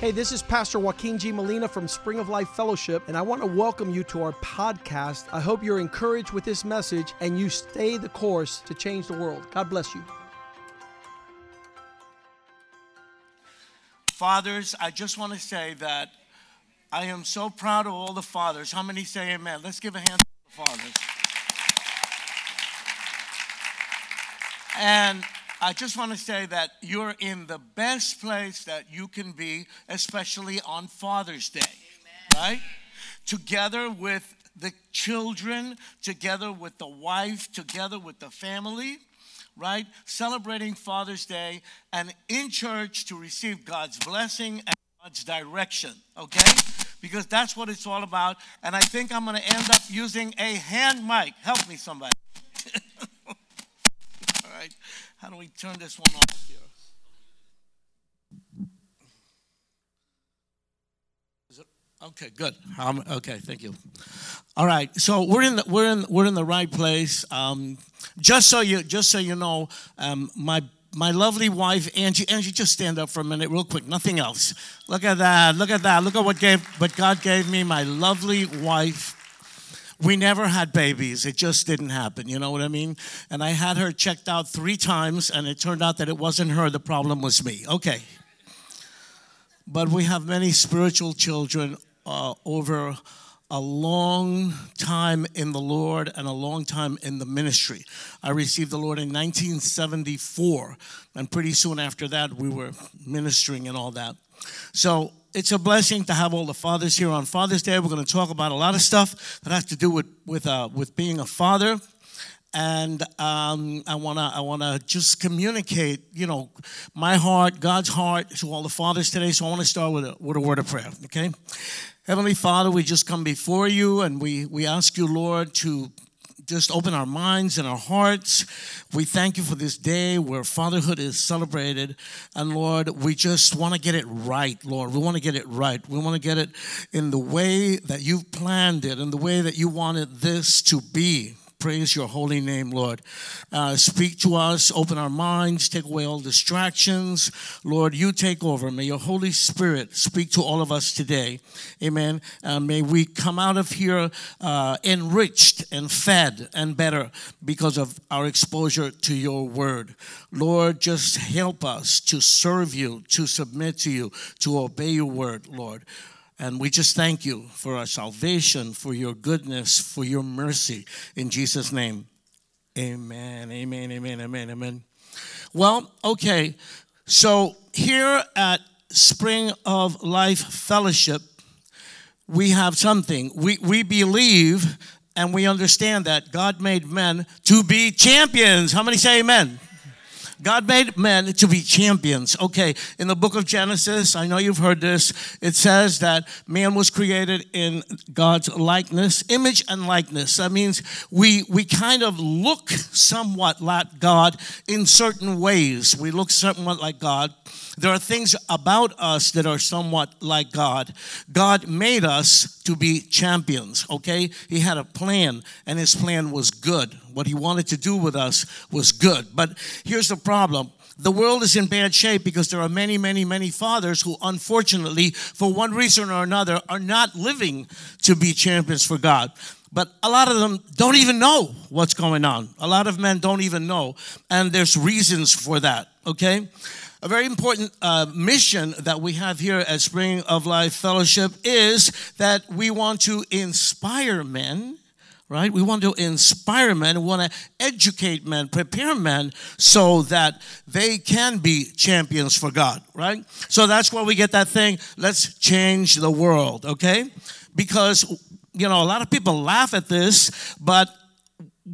Hey, this is Pastor Joaquin G. Molina from Spring of Life Fellowship, and I want to welcome you to our podcast. I hope you're encouraged with this message and you stay the course to change the world. God bless you. Fathers, I just want to say that I am so proud of all the fathers. How many say amen? Let's give a hand to the fathers. And I just want to say that you're in the best place that you can be, especially on Father's Day, Amen. right? Together with the children, together with the wife, together with the family, right? Celebrating Father's Day and in church to receive God's blessing and God's direction, okay? Because that's what it's all about. And I think I'm going to end up using a hand mic. Help me, somebody. all right. How do we turn this one off here? It okay? Good. Um, okay, thank you. All right, so we're in the, we're in we're in the right place. Um, just so you just so you know, um, my my lovely wife Angie. Angie, just stand up for a minute, real quick. Nothing else. Look at that. Look at that. Look at what gave what God gave me. My lovely wife we never had babies. It just didn't happen. You know what I mean? And I had her checked out three times, and it turned out that it wasn't her. The problem was me. Okay. But we have many spiritual children uh, over a long time in the Lord and a long time in the ministry. I received the Lord in 1974, and pretty soon after that, we were ministering and all that. So it's a blessing to have all the fathers here on Father's Day. We're going to talk about a lot of stuff that has to do with with uh, with being a father, and um, I wanna I wanna just communicate, you know, my heart, God's heart to all the fathers today. So I want to start with a, with a word of prayer. Okay, Heavenly Father, we just come before you and we we ask you, Lord, to just open our minds and our hearts. We thank you for this day where fatherhood is celebrated. And Lord, we just want to get it right, Lord. We want to get it right. We want to get it in the way that you've planned it, in the way that you wanted this to be. Praise your holy name, Lord. Uh, speak to us, open our minds, take away all distractions. Lord, you take over. May your Holy Spirit speak to all of us today. Amen. Uh, may we come out of here uh, enriched and fed and better because of our exposure to your word. Lord, just help us to serve you, to submit to you, to obey your word, Lord. And we just thank you for our salvation, for your goodness, for your mercy. In Jesus' name, amen, amen, amen, amen, amen. Well, okay, so here at Spring of Life Fellowship, we have something. We, we believe and we understand that God made men to be champions. How many say amen? God made men to be champions. Okay, in the book of Genesis, I know you've heard this, it says that man was created in God's likeness, image and likeness. That means we we kind of look somewhat like God in certain ways. We look somewhat like God. There are things about us that are somewhat like God. God made us to be champions, okay? He had a plan, and his plan was good. What he wanted to do with us was good. But here's the problem the world is in bad shape because there are many, many, many fathers who, unfortunately, for one reason or another, are not living to be champions for God. But a lot of them don't even know what's going on. A lot of men don't even know. And there's reasons for that, okay? A very important uh, mission that we have here at Spring of Life Fellowship is that we want to inspire men right? We want to inspire men, we want to educate men, prepare men so that they can be champions for God, right? So that's why we get that thing, let's change the world, okay? Because, you know, a lot of people laugh at this, but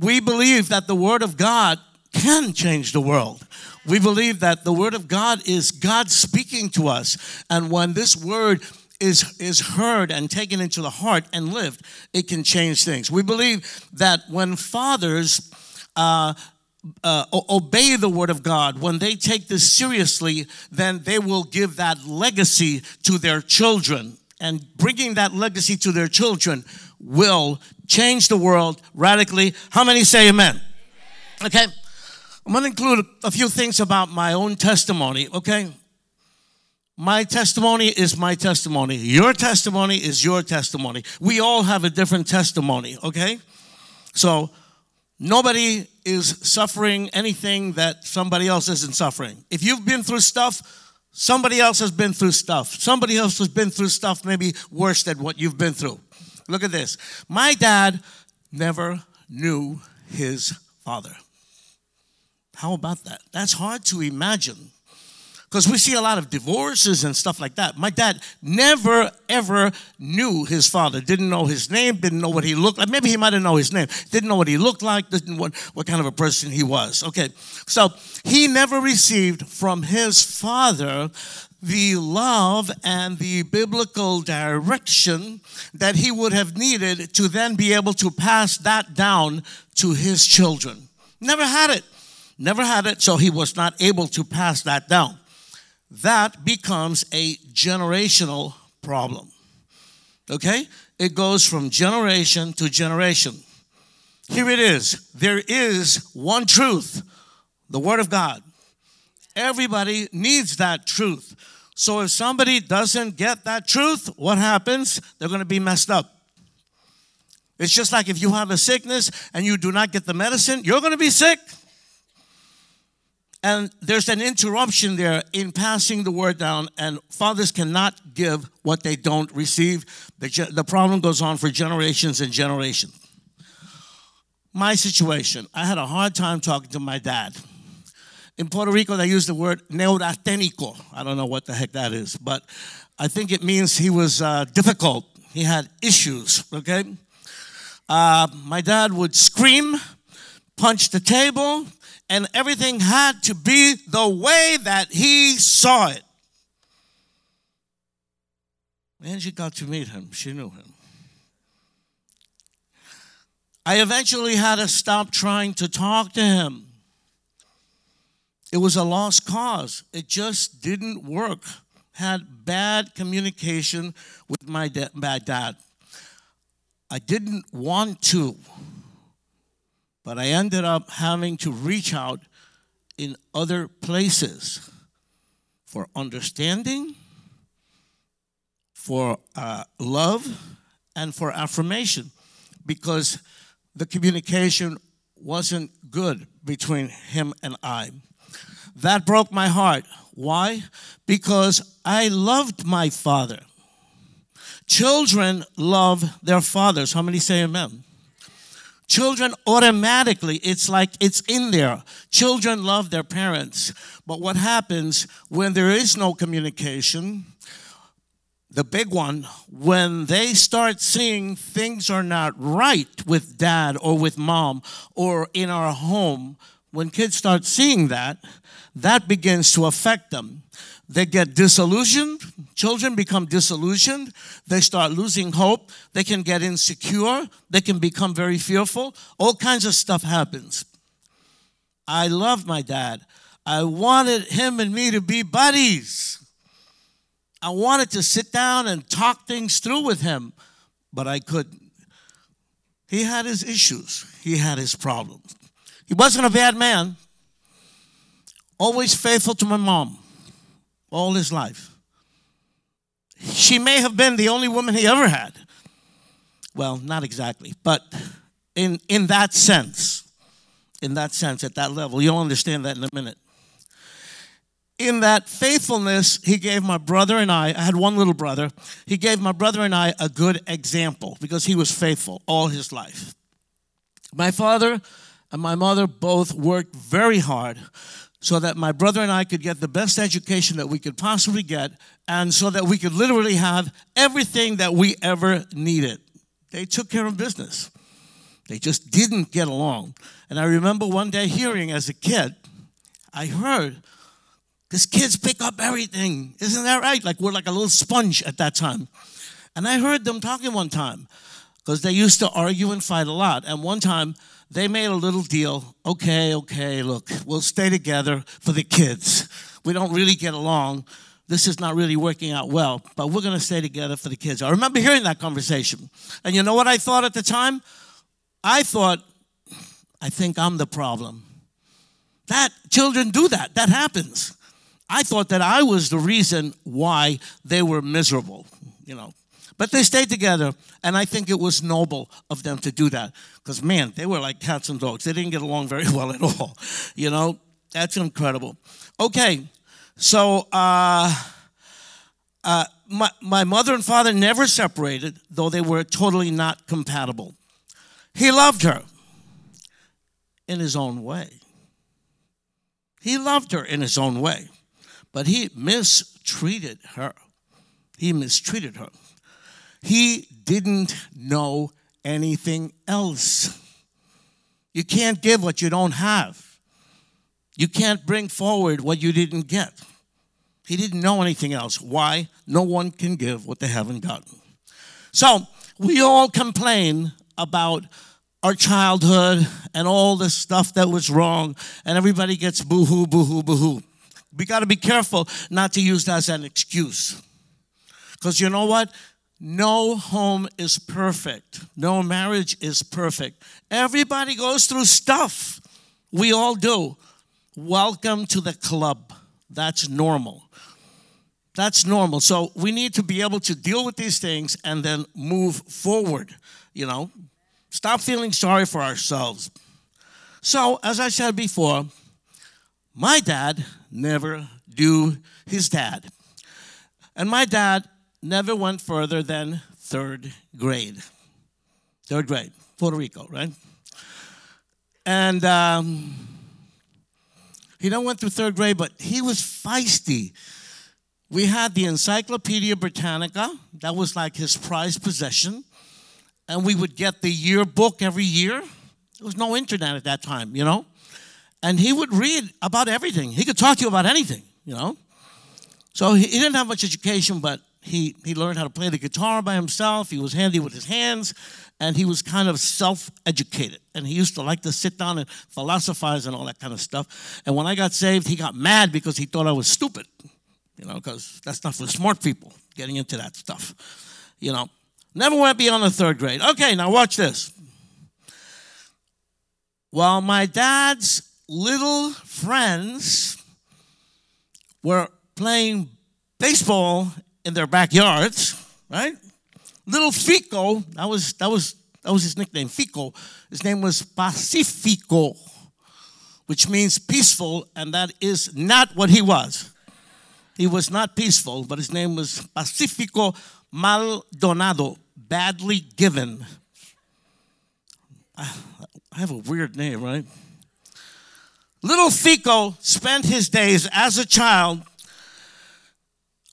we believe that the Word of God can change the world. We believe that the Word of God is God speaking to us. And when this Word is, is heard and taken into the heart and lived, it can change things. We believe that when fathers uh, uh, obey the word of God, when they take this seriously, then they will give that legacy to their children. And bringing that legacy to their children will change the world radically. How many say amen? Okay. I'm going to include a few things about my own testimony, okay? My testimony is my testimony. Your testimony is your testimony. We all have a different testimony, okay? So nobody is suffering anything that somebody else isn't suffering. If you've been through stuff, somebody else has been through stuff. Somebody else has been through stuff maybe worse than what you've been through. Look at this. My dad never knew his father. How about that? That's hard to imagine because we see a lot of divorces and stuff like that. My dad never ever knew his father, didn't know his name, didn't know what he looked like. Maybe he might have known his name, didn't know what he looked like, didn't know what, what kind of a person he was. Okay, so he never received from his father the love and the biblical direction that he would have needed to then be able to pass that down to his children. Never had it. Never had it, so he was not able to pass that down that becomes a generational problem. Okay? It goes from generation to generation. Here it is there is one truth, the Word of God. Everybody needs that truth. So if somebody doesn't get that truth, what happens? They're going to be messed up. It's just like if you have a sickness and you do not get the medicine, you're going to be sick. And there's an interruption there in passing the word down, and fathers cannot give what they don't receive. The, the problem goes on for generations and generations. My situation, I had a hard time talking to my dad. In Puerto Rico, they use the word neurastenico. I don't know what the heck that is, but I think it means he was uh, difficult. He had issues, okay? Uh, my dad would scream, punch the table, and everything had to be the way that he saw it. Angie got to meet him, she knew him. I eventually had to stop trying to talk to him. It was a lost cause. It just didn't work. Had bad communication with my, da- my dad. I didn't want to. But I ended up having to reach out in other places for understanding, for uh, love, and for affirmation because the communication wasn't good between him and I. That broke my heart. Why? Because I loved my father. Children love their fathers. How many say amen? Children automatically, it's like it's in there. Children love their parents. But what happens when there is no communication? The big one, when they start seeing things are not right with dad or with mom or in our home, when kids start seeing that, that begins to affect them. They get disillusioned. Children become disillusioned. They start losing hope. They can get insecure. They can become very fearful. All kinds of stuff happens. I love my dad. I wanted him and me to be buddies. I wanted to sit down and talk things through with him, but I couldn't. He had his issues, he had his problems. He wasn't a bad man, always faithful to my mom all his life. She may have been the only woman he ever had. Well, not exactly, but in, in that sense, in that sense, at that level, you'll understand that in a minute. In that faithfulness, he gave my brother and I, I had one little brother, he gave my brother and I a good example because he was faithful all his life. My father and my mother both worked very hard so that my brother and I could get the best education that we could possibly get, and so that we could literally have everything that we ever needed. They took care of business. They just didn't get along. And I remember one day hearing as a kid, I heard, these kids pick up everything. Isn't that right? Like we're like a little sponge at that time. And I heard them talking one time because they used to argue and fight a lot. And one time, they made a little deal. Okay, okay, look, we'll stay together for the kids. We don't really get along. This is not really working out well, but we're going to stay together for the kids. I remember hearing that conversation. And you know what I thought at the time? I thought, I think I'm the problem. That children do that. That happens. I thought that I was the reason why they were miserable, you know. But they stayed together, and I think it was noble of them to do that. Because, man, they were like cats and dogs. They didn't get along very well at all. You know, that's incredible. Okay, so uh, uh, my, my mother and father never separated, though they were totally not compatible. He loved her in his own way. He loved her in his own way, but he mistreated her. He mistreated her. He didn't know anything else. You can't give what you don't have. You can't bring forward what you didn't get. He didn't know anything else. Why? No one can give what they haven't gotten. So we all complain about our childhood and all the stuff that was wrong, and everybody gets boo hoo, boo hoo, boo hoo. We got to be careful not to use that as an excuse. Because you know what? No home is perfect. No marriage is perfect. Everybody goes through stuff. We all do. Welcome to the club. That's normal. That's normal. So we need to be able to deal with these things and then move forward, you know. Stop feeling sorry for ourselves. So, as I said before, my dad never do his dad. And my dad never went further than third grade. Third grade, Puerto Rico, right? And um, he don't went through third grade, but he was feisty. We had the Encyclopedia Britannica, that was like his prized possession. And we would get the yearbook every year. There was no internet at that time, you know? And he would read about everything. He could talk to you about anything, you know? So he, he didn't have much education, but he, he learned how to play the guitar by himself. He was handy with his hands, and he was kind of self educated. And he used to like to sit down and philosophize and all that kind of stuff. And when I got saved, he got mad because he thought I was stupid, you know, because that's not for smart people getting into that stuff, you know. Never went beyond the third grade. Okay, now watch this. While my dad's little friends were playing baseball in their backyards, right? Little Fico, that was that was that was his nickname, Fico. His name was Pacifico, which means peaceful, and that is not what he was. He was not peaceful, but his name was Pacifico Maldonado, badly given. Ah, I have a weird name, right? Little Fico spent his days as a child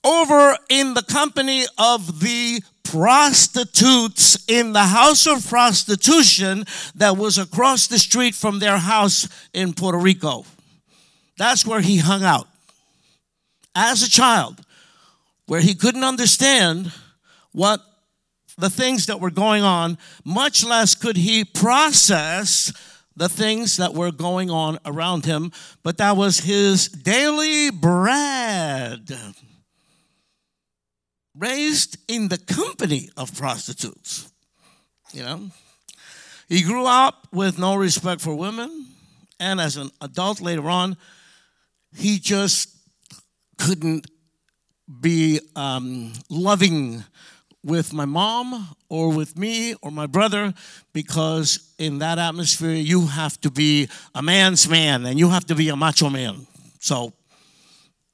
over in the company of the prostitutes in the house of prostitution that was across the street from their house in Puerto Rico. That's where he hung out. As a child, where he couldn't understand what the things that were going on, much less could he process the things that were going on around him, but that was his daily bread raised in the company of prostitutes. You know, he grew up with no respect for women, and as an adult later on, he just couldn't be um, loving with my mom or with me or my brother because in that atmosphere you have to be a man's man and you have to be a macho man. So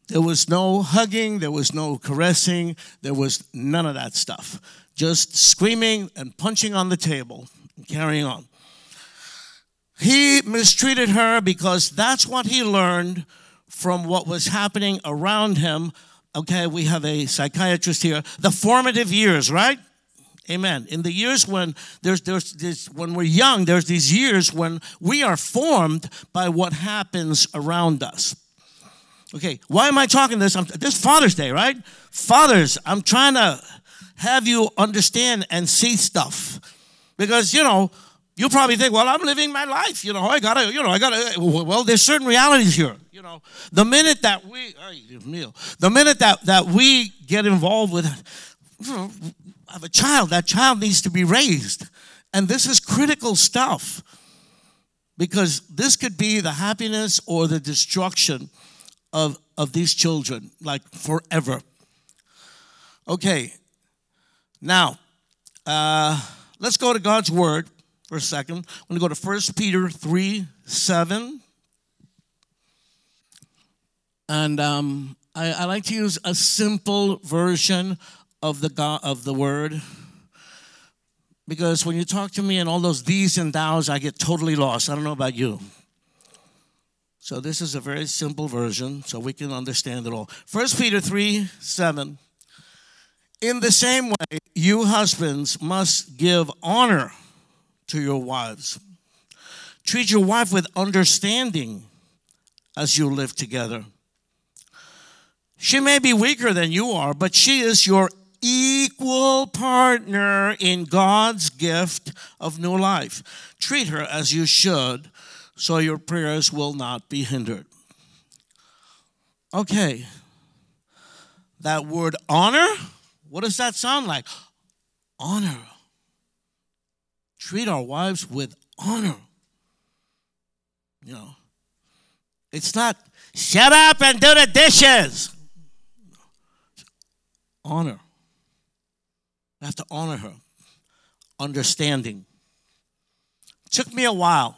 there was no hugging, there was no caressing, there was none of that stuff. Just screaming and punching on the table and carrying on. He mistreated her because that's what he learned from what was happening around him. Okay, we have a psychiatrist here. The formative years, right? Amen. In the years when there's, there's this, when we're young, there's these years when we are formed by what happens around us. Okay, why am I talking this? I'm, this Father's Day, right? Fathers, I'm trying to have you understand and see stuff. Because, you know, you probably think, well, I'm living my life. You know, I gotta, you know, I gotta, uh, well, there's certain realities here. You know, the minute that we, the minute that, that we get involved with, have a child, that child needs to be raised. And this is critical stuff because this could be the happiness or the destruction of of these children, like forever. Okay, now uh, let's go to God's Word for a second. I'm going to go to 1 Peter 3 7. And um, I, I, like to use a simple version of the, God, of the Word because when you talk to me and all those these and thous, I get totally lost. I don't know about you. So this is a very simple version so we can understand it all. 1 Peter 3 7. In the same way, you husbands must give honor to your wives. Treat your wife with understanding as you live together. She may be weaker than you are, but she is your equal partner in God's gift of new life. Treat her as you should, so your prayers will not be hindered. Okay, that word honor, what does that sound like? Honor. Treat our wives with honor. You know, it's not shut up and do the dishes. Honor. I have to honor her. Understanding. Took me a while.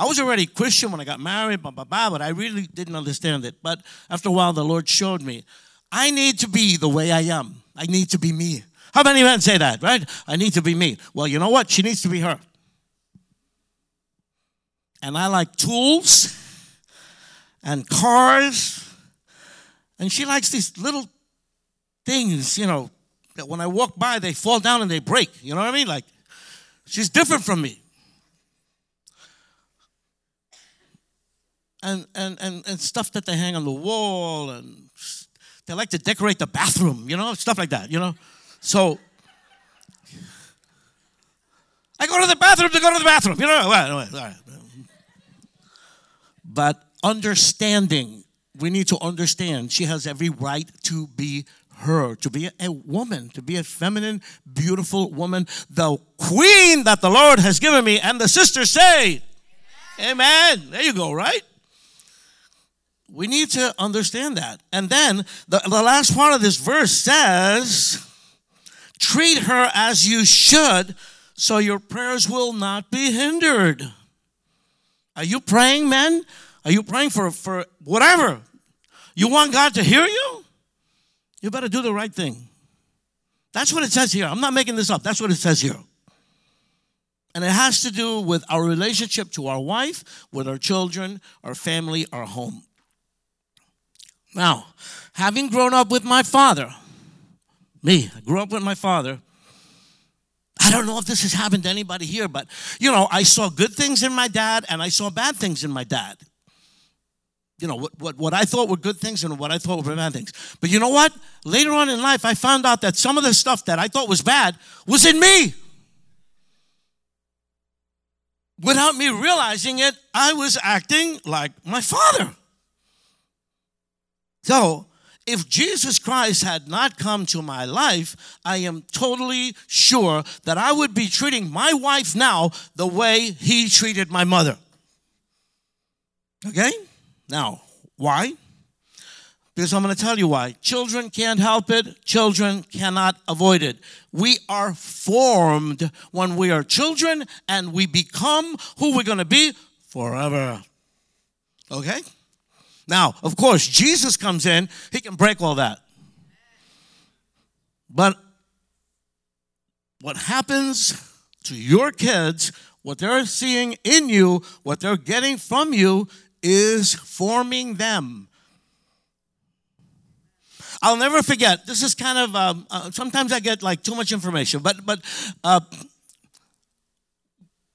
I was already Christian when I got married, blah, blah, blah, but I really didn't understand it. But after a while, the Lord showed me I need to be the way I am. I need to be me. How many men say that, right? I need to be me. Well, you know what? She needs to be her. And I like tools and cars. And she likes these little things, you know, that when I walk by, they fall down and they break. You know what I mean? Like, she's different from me. And, and, and, and stuff that they hang on the wall, and they like to decorate the bathroom, you know, stuff like that, you know. So, I go to the bathroom to go to the bathroom, you know. But understanding, we need to understand she has every right to be her, to be a woman, to be a feminine, beautiful woman, the queen that the Lord has given me. And the sisters say, Amen. Amen. There you go, right? We need to understand that. And then the, the last part of this verse says, treat her as you should, so your prayers will not be hindered. Are you praying, men? Are you praying for, for whatever? You want God to hear you? You better do the right thing. That's what it says here. I'm not making this up. That's what it says here. And it has to do with our relationship to our wife, with our children, our family, our home. Now, having grown up with my father, me, I grew up with my father. I don't know if this has happened to anybody here, but you know, I saw good things in my dad and I saw bad things in my dad you know, what, what, what I thought were good things and what I thought were bad things. But you know what? Later on in life, I found out that some of the stuff that I thought was bad was in me. Without me realizing it, I was acting like my father. So, if Jesus Christ had not come to my life, I am totally sure that I would be treating my wife now the way he treated my mother. Okay? Now, why? Because I'm going to tell you why. Children can't help it, children cannot avoid it. We are formed when we are children and we become who we're going to be forever. Okay? Now, of course, Jesus comes in, he can break all that. But what happens to your kids, what they're seeing in you, what they're getting from you, is forming them. I'll never forget. This is kind of um, uh, sometimes I get like too much information, but but uh,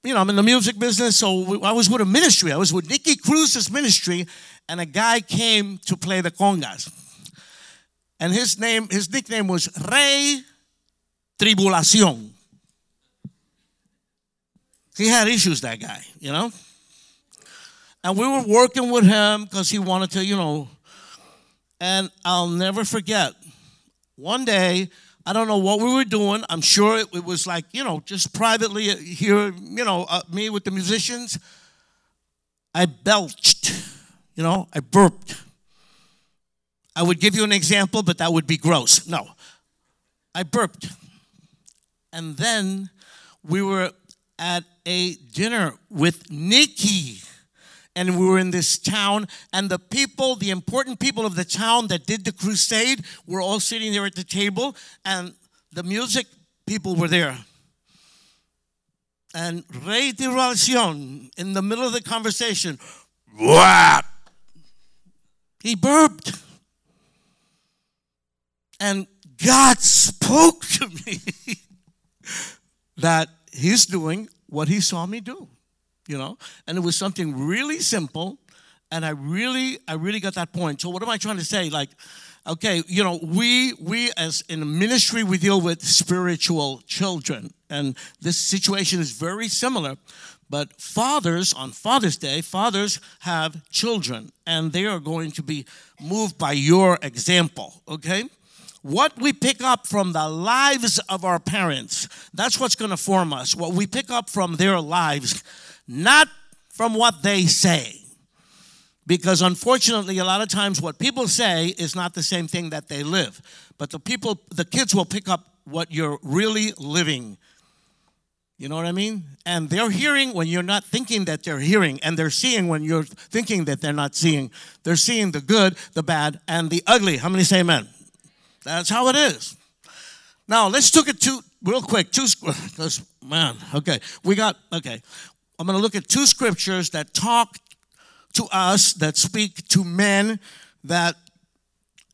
you know I'm in the music business, so I was with a ministry. I was with Nicky Cruz's ministry, and a guy came to play the congas, and his name, his nickname was Rey Tribulación. He had issues, that guy, you know. And we were working with him because he wanted to, you know. And I'll never forget, one day, I don't know what we were doing. I'm sure it, it was like, you know, just privately here, you know, uh, me with the musicians. I belched, you know, I burped. I would give you an example, but that would be gross. No. I burped. And then we were at a dinner with Nicky. And we were in this town, and the people, the important people of the town that did the crusade, were all sitting there at the table, and the music people were there. And Rey de in the middle of the conversation, what? He burped. And God spoke to me that He's doing what He saw me do, you know? And it was something really simple. And I really, I really got that point. So what am I trying to say? Like, okay, you know, we we as in ministry we deal with spiritual children, and this situation is very similar. But fathers, on Father's Day, fathers have children, and they are going to be moved by your example, okay? What we pick up from the lives of our parents, that's what's going to form us. What we pick up from their lives, not from what they say. Because unfortunately, a lot of times what people say is not the same thing that they live. But the people, the kids will pick up what you're really living. You know what I mean? And they're hearing when you're not thinking that they're hearing, and they're seeing when you're thinking that they're not seeing. They're seeing the good, the bad, and the ugly. How many say amen? That's how it is. Now let's look at two real quick. Two because man, okay, we got okay. I'm going to look at two scriptures that talk to us, that speak to men, that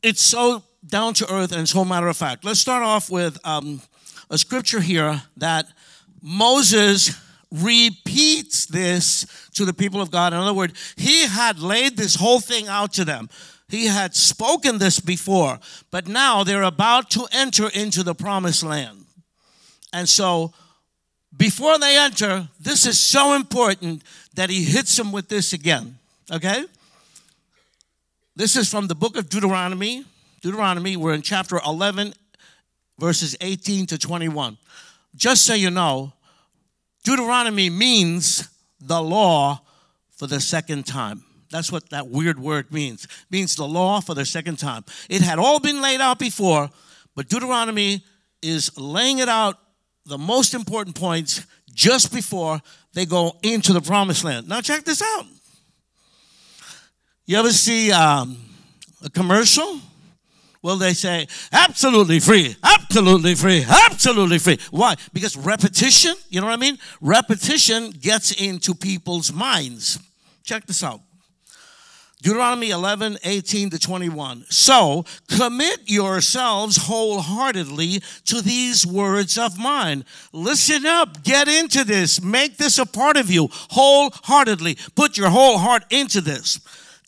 it's so down to earth and so matter of fact. Let's start off with um, a scripture here that Moses repeats this to the people of God. In other words, he had laid this whole thing out to them. He had spoken this before, but now they're about to enter into the promised land. And so, before they enter, this is so important that he hits them with this again. Okay? This is from the book of Deuteronomy. Deuteronomy, we're in chapter 11, verses 18 to 21. Just so you know, Deuteronomy means the law for the second time. That's what that weird word means. It means the law for the second time. It had all been laid out before, but Deuteronomy is laying it out the most important points just before they go into the promised land. Now check this out. You ever see um, a commercial? Well, they say absolutely free, absolutely free, absolutely free. Why? Because repetition, you know what I mean? Repetition gets into people's minds. Check this out. Deuteronomy 11, 18 to 21. So commit yourselves wholeheartedly to these words of mine. Listen up, get into this, make this a part of you wholeheartedly. Put your whole heart into this.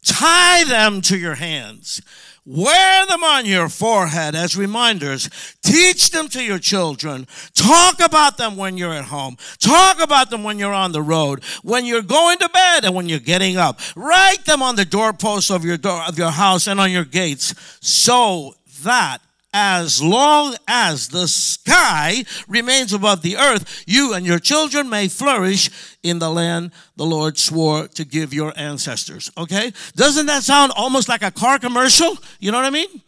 Tie them to your hands Wear them on your forehead as reminders. Teach them to your children. Talk about them when you're at home. Talk about them when you're on the road, when you're going to bed and when you're getting up. Write them on the doorposts of your door, of your house and on your gates so that as long as the sky remains above the earth, you and your children may flourish in the land the Lord swore to give your ancestors. Okay? Doesn't that sound almost like a car commercial? You know what I mean?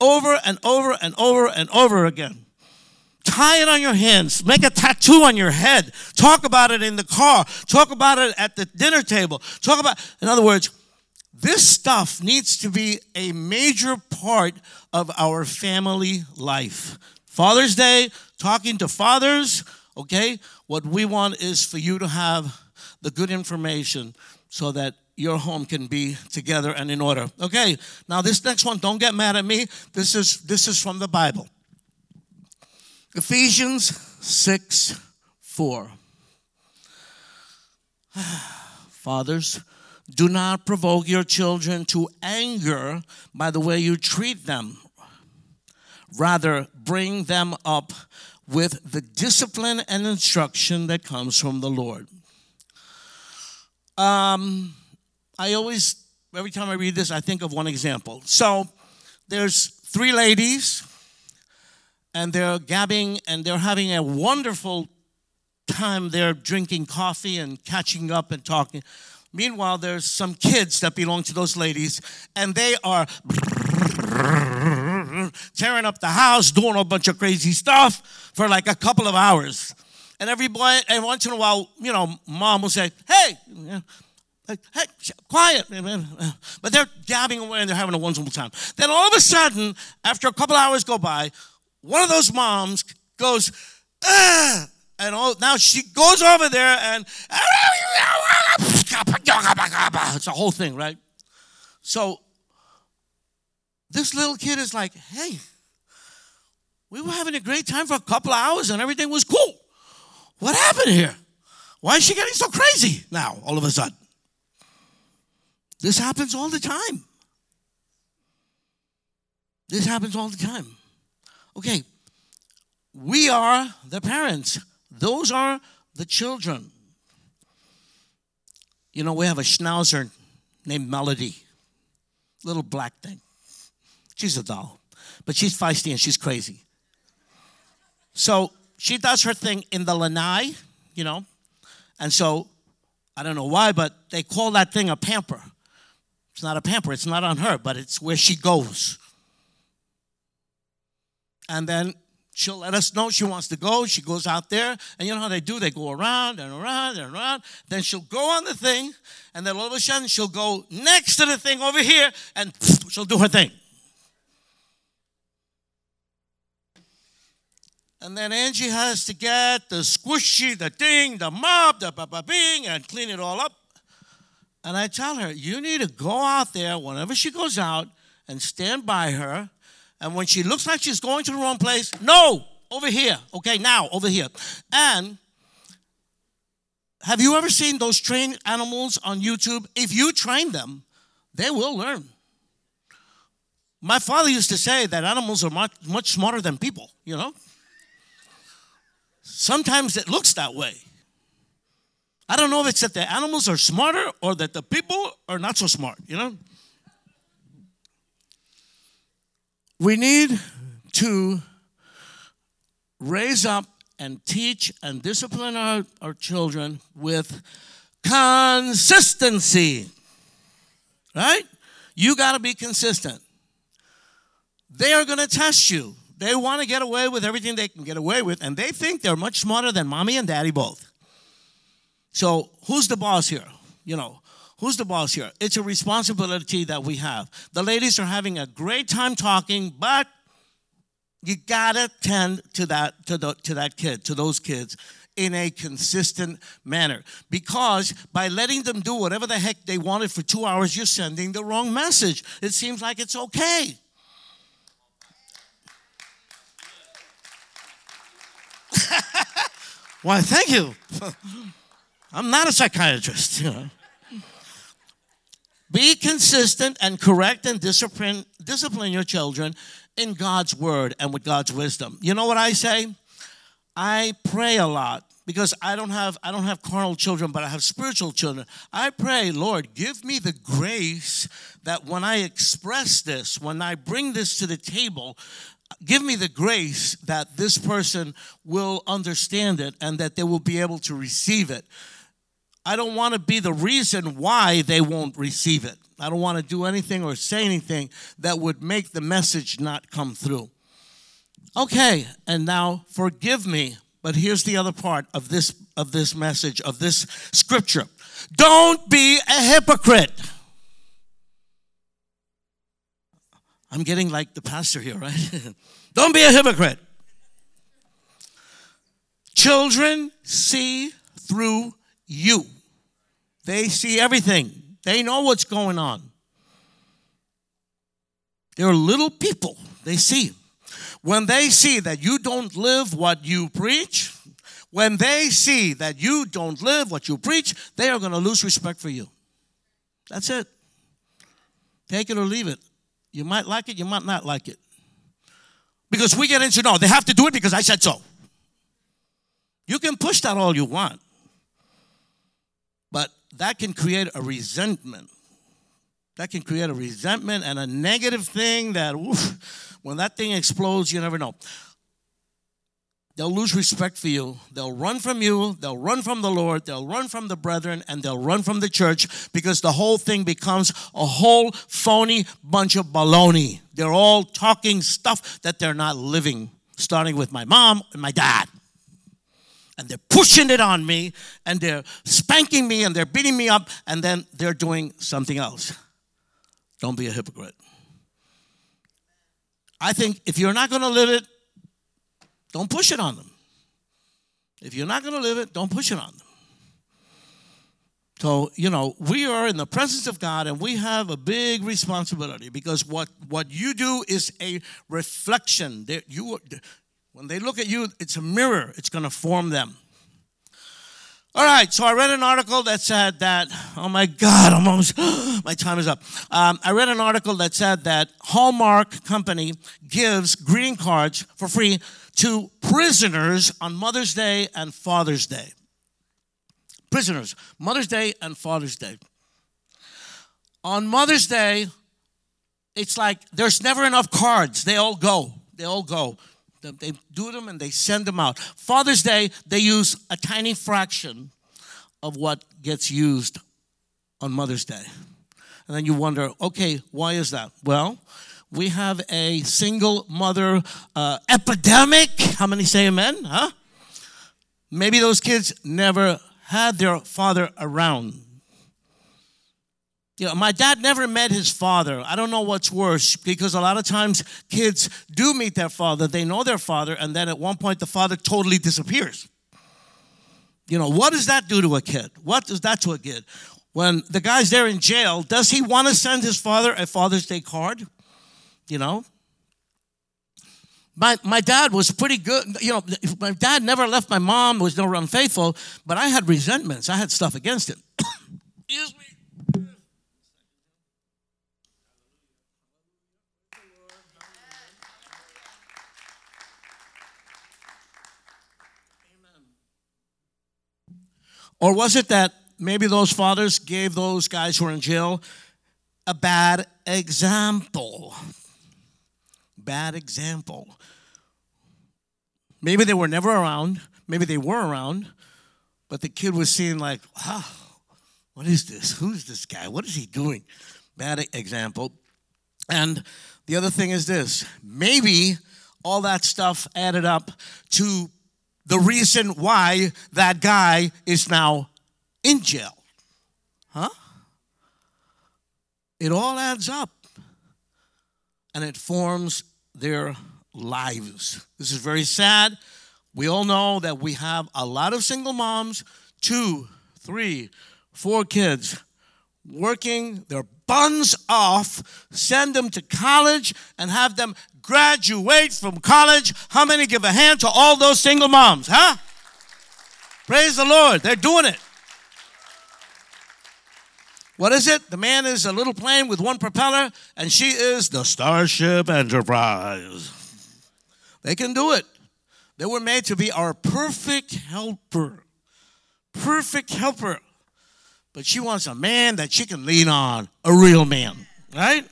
Over and over and over and over again. Tie it on your hands. Make a tattoo on your head. Talk about it in the car. Talk about it at the dinner table. Talk about, in other words, this stuff needs to be a major part of our family life. Father's Day, talking to fathers, okay? What we want is for you to have the good information so that your home can be together and in order. Okay, now this next one, don't get mad at me. This is this is from the Bible. Ephesians 6 4. Fathers, do not provoke your children to anger by the way you treat them. Rather, bring them up with the discipline and instruction that comes from the Lord. Um, I always, every time I read this, I think of one example. So there's three ladies, and they're gabbing and they're having a wonderful time. They're drinking coffee and catching up and talking. Meanwhile, there's some kids that belong to those ladies, and they are tearing up the house, doing a bunch of crazy stuff for like a couple of hours. And every boy, and once in a while, you know, mom will say, "Hey, like, hey, quiet, but they're gabbing away and they're having a wonderful time." Then all of a sudden, after a couple hours go by, one of those moms goes, and all, now she goes over there and it's a whole thing, right? So this little kid is like, hey, we were having a great time for a couple of hours and everything was cool. What happened here? Why is she getting so crazy now, all of a sudden? This happens all the time. This happens all the time. Okay, we are the parents, those are the children. You know, we have a schnauzer named Melody, little black thing. She's a doll, but she's feisty and she's crazy. So she does her thing in the lanai, you know, and so I don't know why, but they call that thing a pamper. It's not a pamper, it's not on her, but it's where she goes. And then she'll let us know she wants to go. She goes out there, and you know how they do? They go around and around and around. Then she'll go on the thing, and then all of a sudden she'll go next to the thing over here, and she'll do her thing. And then Angie has to get the squishy, the thing, the mop, the ba bing, and clean it all up. And I tell her, you need to go out there whenever she goes out and stand by her. And when she looks like she's going to the wrong place, no, over here. Okay, now, over here. And have you ever seen those trained animals on YouTube? If you train them, they will learn. My father used to say that animals are much, much smarter than people, you know? Sometimes it looks that way. I don't know if it's that the animals are smarter or that the people are not so smart, you know? We need to raise up and teach and discipline our, our children with consistency. Right? You got to be consistent. They are going to test you. They want to get away with everything they can get away with, and they think they're much smarter than mommy and daddy both. So, who's the boss here? You know, who's the boss here? It's a responsibility that we have. The ladies are having a great time talking, but you gotta tend to that to the to that kid, to those kids in a consistent manner. Because by letting them do whatever the heck they wanted for two hours, you're sending the wrong message. It seems like it's okay. Why, thank you. I'm not a psychiatrist, you know. Be consistent and correct and discipline, discipline your children in God's word and with God's wisdom. You know what I say? I pray a lot because I don't have I don't have carnal children, but I have spiritual children. I pray, Lord, give me the grace that when I express this, when I bring this to the table, give me the grace that this person will understand it and that they will be able to receive it. I don't want to be the reason why they won't receive it. I don't want to do anything or say anything that would make the message not come through. Okay, and now forgive me, but here's the other part of this of this message of this scripture. Don't be a hypocrite. I'm getting like the pastor here, right? Don't be a hypocrite. Children see through you. They see everything. They know what's going on. They're little people. They see. When they see that you don't live what you preach, when they see that you don't live what you preach, they are going to lose respect for you. That's it. Take it or leave it. You might like it, you might not like it. Because we get into no, they have to do it because I said so. You can push that all you want, but that can create a resentment. That can create a resentment and a negative thing that oof, when that thing explodes, you never know. They'll lose respect for you. They'll run from you. They'll run from the Lord. They'll run from the brethren and they'll run from the church because the whole thing becomes a whole phony bunch of baloney. They're all talking stuff that they're not living, starting with my mom and my dad. And they're pushing it on me and they're spanking me and they're beating me up and then they're doing something else. Don't be a hypocrite. I think if you're not going to live it, don't push it on them. If you're not going to live it, don't push it on them. So, you know, we are in the presence of God and we have a big responsibility because what, what you do is a reflection. That you, when they look at you, it's a mirror, it's going to form them. All right, so I read an article that said that, oh my God, I'm almost, my time is up. Um, I read an article that said that Hallmark Company gives greeting cards for free to prisoners on Mother's Day and Father's Day. Prisoners, Mother's Day and Father's Day. On Mother's Day, it's like there's never enough cards. They all go. They all go. They do them and they send them out. Father's Day, they use a tiny fraction of what gets used on Mother's Day. And then you wonder, okay, why is that? Well, we have a single mother uh, epidemic. How many say amen? Huh? Maybe those kids never had their father around. You know, my dad never met his father. I don't know what's worse because a lot of times kids do meet their father, they know their father, and then at one point the father totally disappears. You know, what does that do to a kid? What does that do to a kid? When the guy's there in jail, does he want to send his father a Father's Day card? You know? My, my dad was pretty good. You know, my dad never left my mom, was never unfaithful, but I had resentments. I had stuff against him. Excuse me. Or was it that maybe those fathers gave those guys who are in jail a bad example? Bad example. Maybe they were never around. Maybe they were around, but the kid was seeing, like, what is this? Who's this guy? What is he doing? Bad example. And the other thing is this maybe all that stuff added up to the reason why that guy is now in jail. Huh? It all adds up and it forms their lives. This is very sad. We all know that we have a lot of single moms, two, three, four kids working their buns off, send them to college, and have them graduate from college. How many give a hand to all those single moms, huh? Praise the Lord. They're doing it. What is it? The man is a little plane with one propeller, and she is the Starship Enterprise. They can do it. They were made to be our perfect helper. Perfect helper. But she wants a man that she can lean on, a real man, right?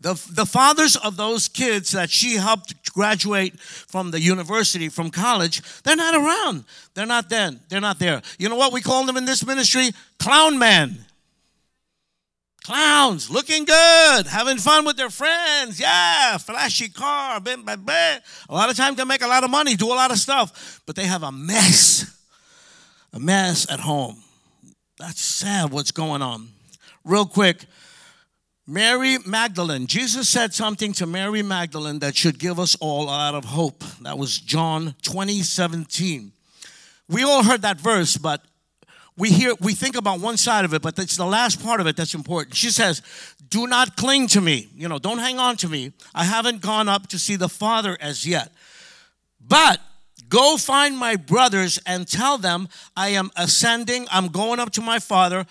The, the fathers of those kids that she helped graduate from the university, from college, they're not around. They're not then. They're not there. You know what we call them in this ministry? Clown men. Clowns, looking good, having fun with their friends. Yeah, flashy car. A lot of times they make a lot of money, do a lot of stuff, but they have a mess. A mess at home. That's sad what's going on. Real quick, Mary Magdalene. Jesus said something to Mary Magdalene that should give us all a lot of hope. That was John 20, 17. We all heard that verse, but we hear we think about one side of it, but it's the last part of it that's important. She says, Do not cling to me. You know, don't hang on to me. I haven't gone up to see the Father as yet. But go find my brothers and tell them I am ascending, I'm going up to my Father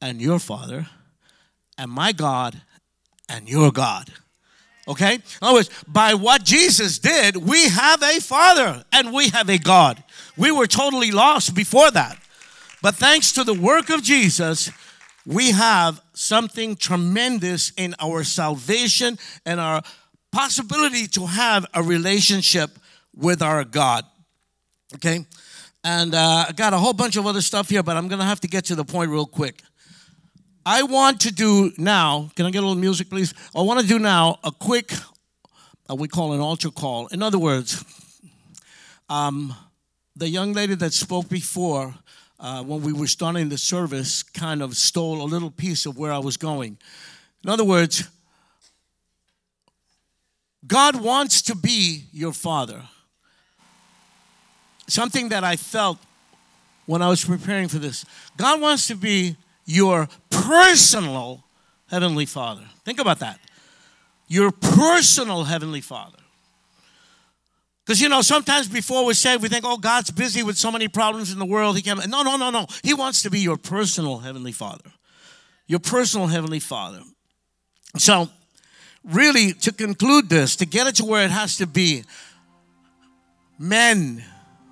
and your Father and my God and your God. Okay? In other words, by what Jesus did, we have a Father and we have a God. We were totally lost before that. But thanks to the work of Jesus, we have something tremendous in our salvation and our possibility to have a relationship with our God. Okay? And uh, I got a whole bunch of other stuff here, but I'm going to have to get to the point real quick. I want to do now, can I get a little music, please? I want to do now a quick, uh, we call an altar call. In other words, um, the young lady that spoke before, uh, when we were starting the service, kind of stole a little piece of where I was going. In other words, God wants to be your father. Something that I felt when I was preparing for this. God wants to be your personal Heavenly Father. Think about that. Your personal Heavenly Father. Because you know, sometimes before we're saved, we think, oh, God's busy with so many problems in the world. He can't. No, no, no, no. He wants to be your personal Heavenly Father. Your personal Heavenly Father. So, really, to conclude this, to get it to where it has to be, men,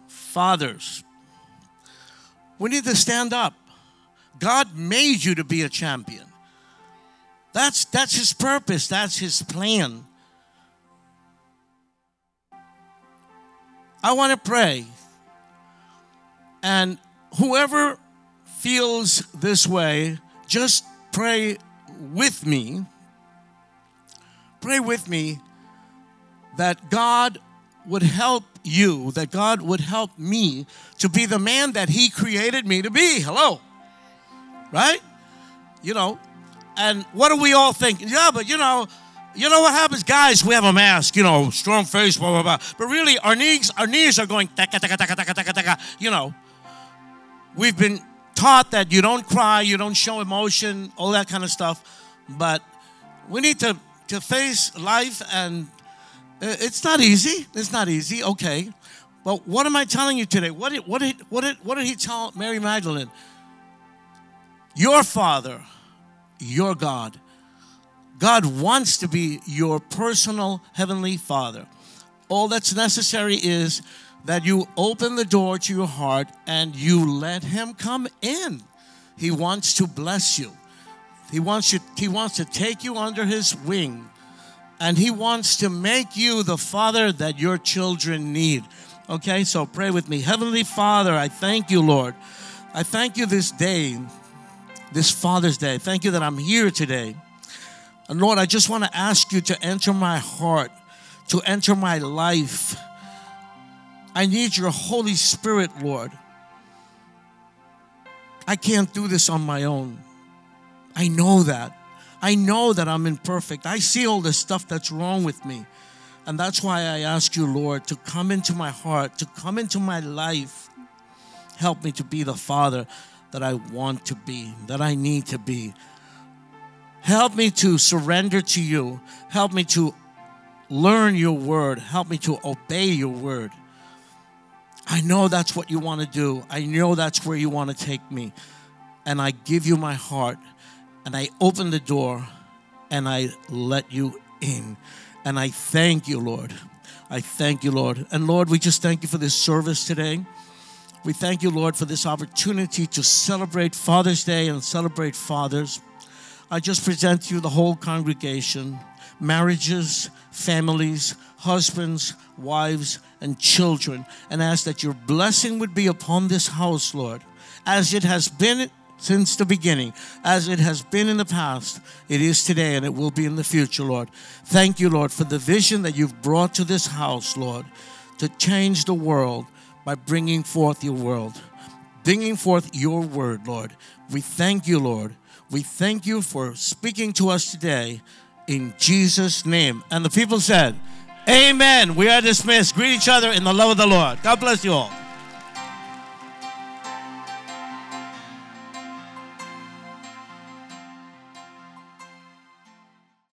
fathers, we need to stand up. God made you to be a champion. That's, that's His purpose, that's His plan. I want to pray. And whoever feels this way, just pray with me. Pray with me that God would help you, that God would help me to be the man that He created me to be. Hello. Right? You know, and what do we all think? Yeah, but you know, you know what happens, guys? We have a mask, you know, strong face, blah blah blah. But really, our knees, our knees are going. You know, we've been taught that you don't cry, you don't show emotion, all that kind of stuff. But we need to to face life, and uh, it's not easy. It's not easy. Okay, but what am I telling you today? What did what did what did what did he tell Mary Magdalene? Your Father, your God God wants to be your personal Heavenly Father. All that's necessary is that you open the door to your heart and you let Him come in. He wants to bless you. He wants you, He wants to take you under His wing. And He wants to make you the Father that your children need. Okay, so pray with me. Heavenly Father, I thank you, Lord. I thank you this day, this Father's Day. Thank you that I'm here today. And Lord, I just want to ask you to enter my heart, to enter my life. I need your Holy Spirit, Lord. I can't do this on my own. I know that. I know that I'm imperfect. I see all the stuff that's wrong with me. And that's why I ask you, Lord, to come into my heart, to come into my life. Help me to be the father that I want to be, that I need to be. Help me to surrender to you. Help me to learn your word. Help me to obey your word. I know that's what you want to do. I know that's where you want to take me. And I give you my heart and I open the door and I let you in. And I thank you, Lord. I thank you, Lord. And Lord, we just thank you for this service today. We thank you, Lord, for this opportunity to celebrate Father's Day and celebrate fathers. I just present to you the whole congregation marriages, families, husbands, wives, and children, and ask that your blessing would be upon this house, Lord, as it has been since the beginning, as it has been in the past, it is today, and it will be in the future, Lord. Thank you, Lord, for the vision that you've brought to this house, Lord, to change the world by bringing forth your world, bringing forth your word, Lord. We thank you, Lord. We thank you for speaking to us today in Jesus' name. And the people said, Amen. We are dismissed. Greet each other in the love of the Lord. God bless you all.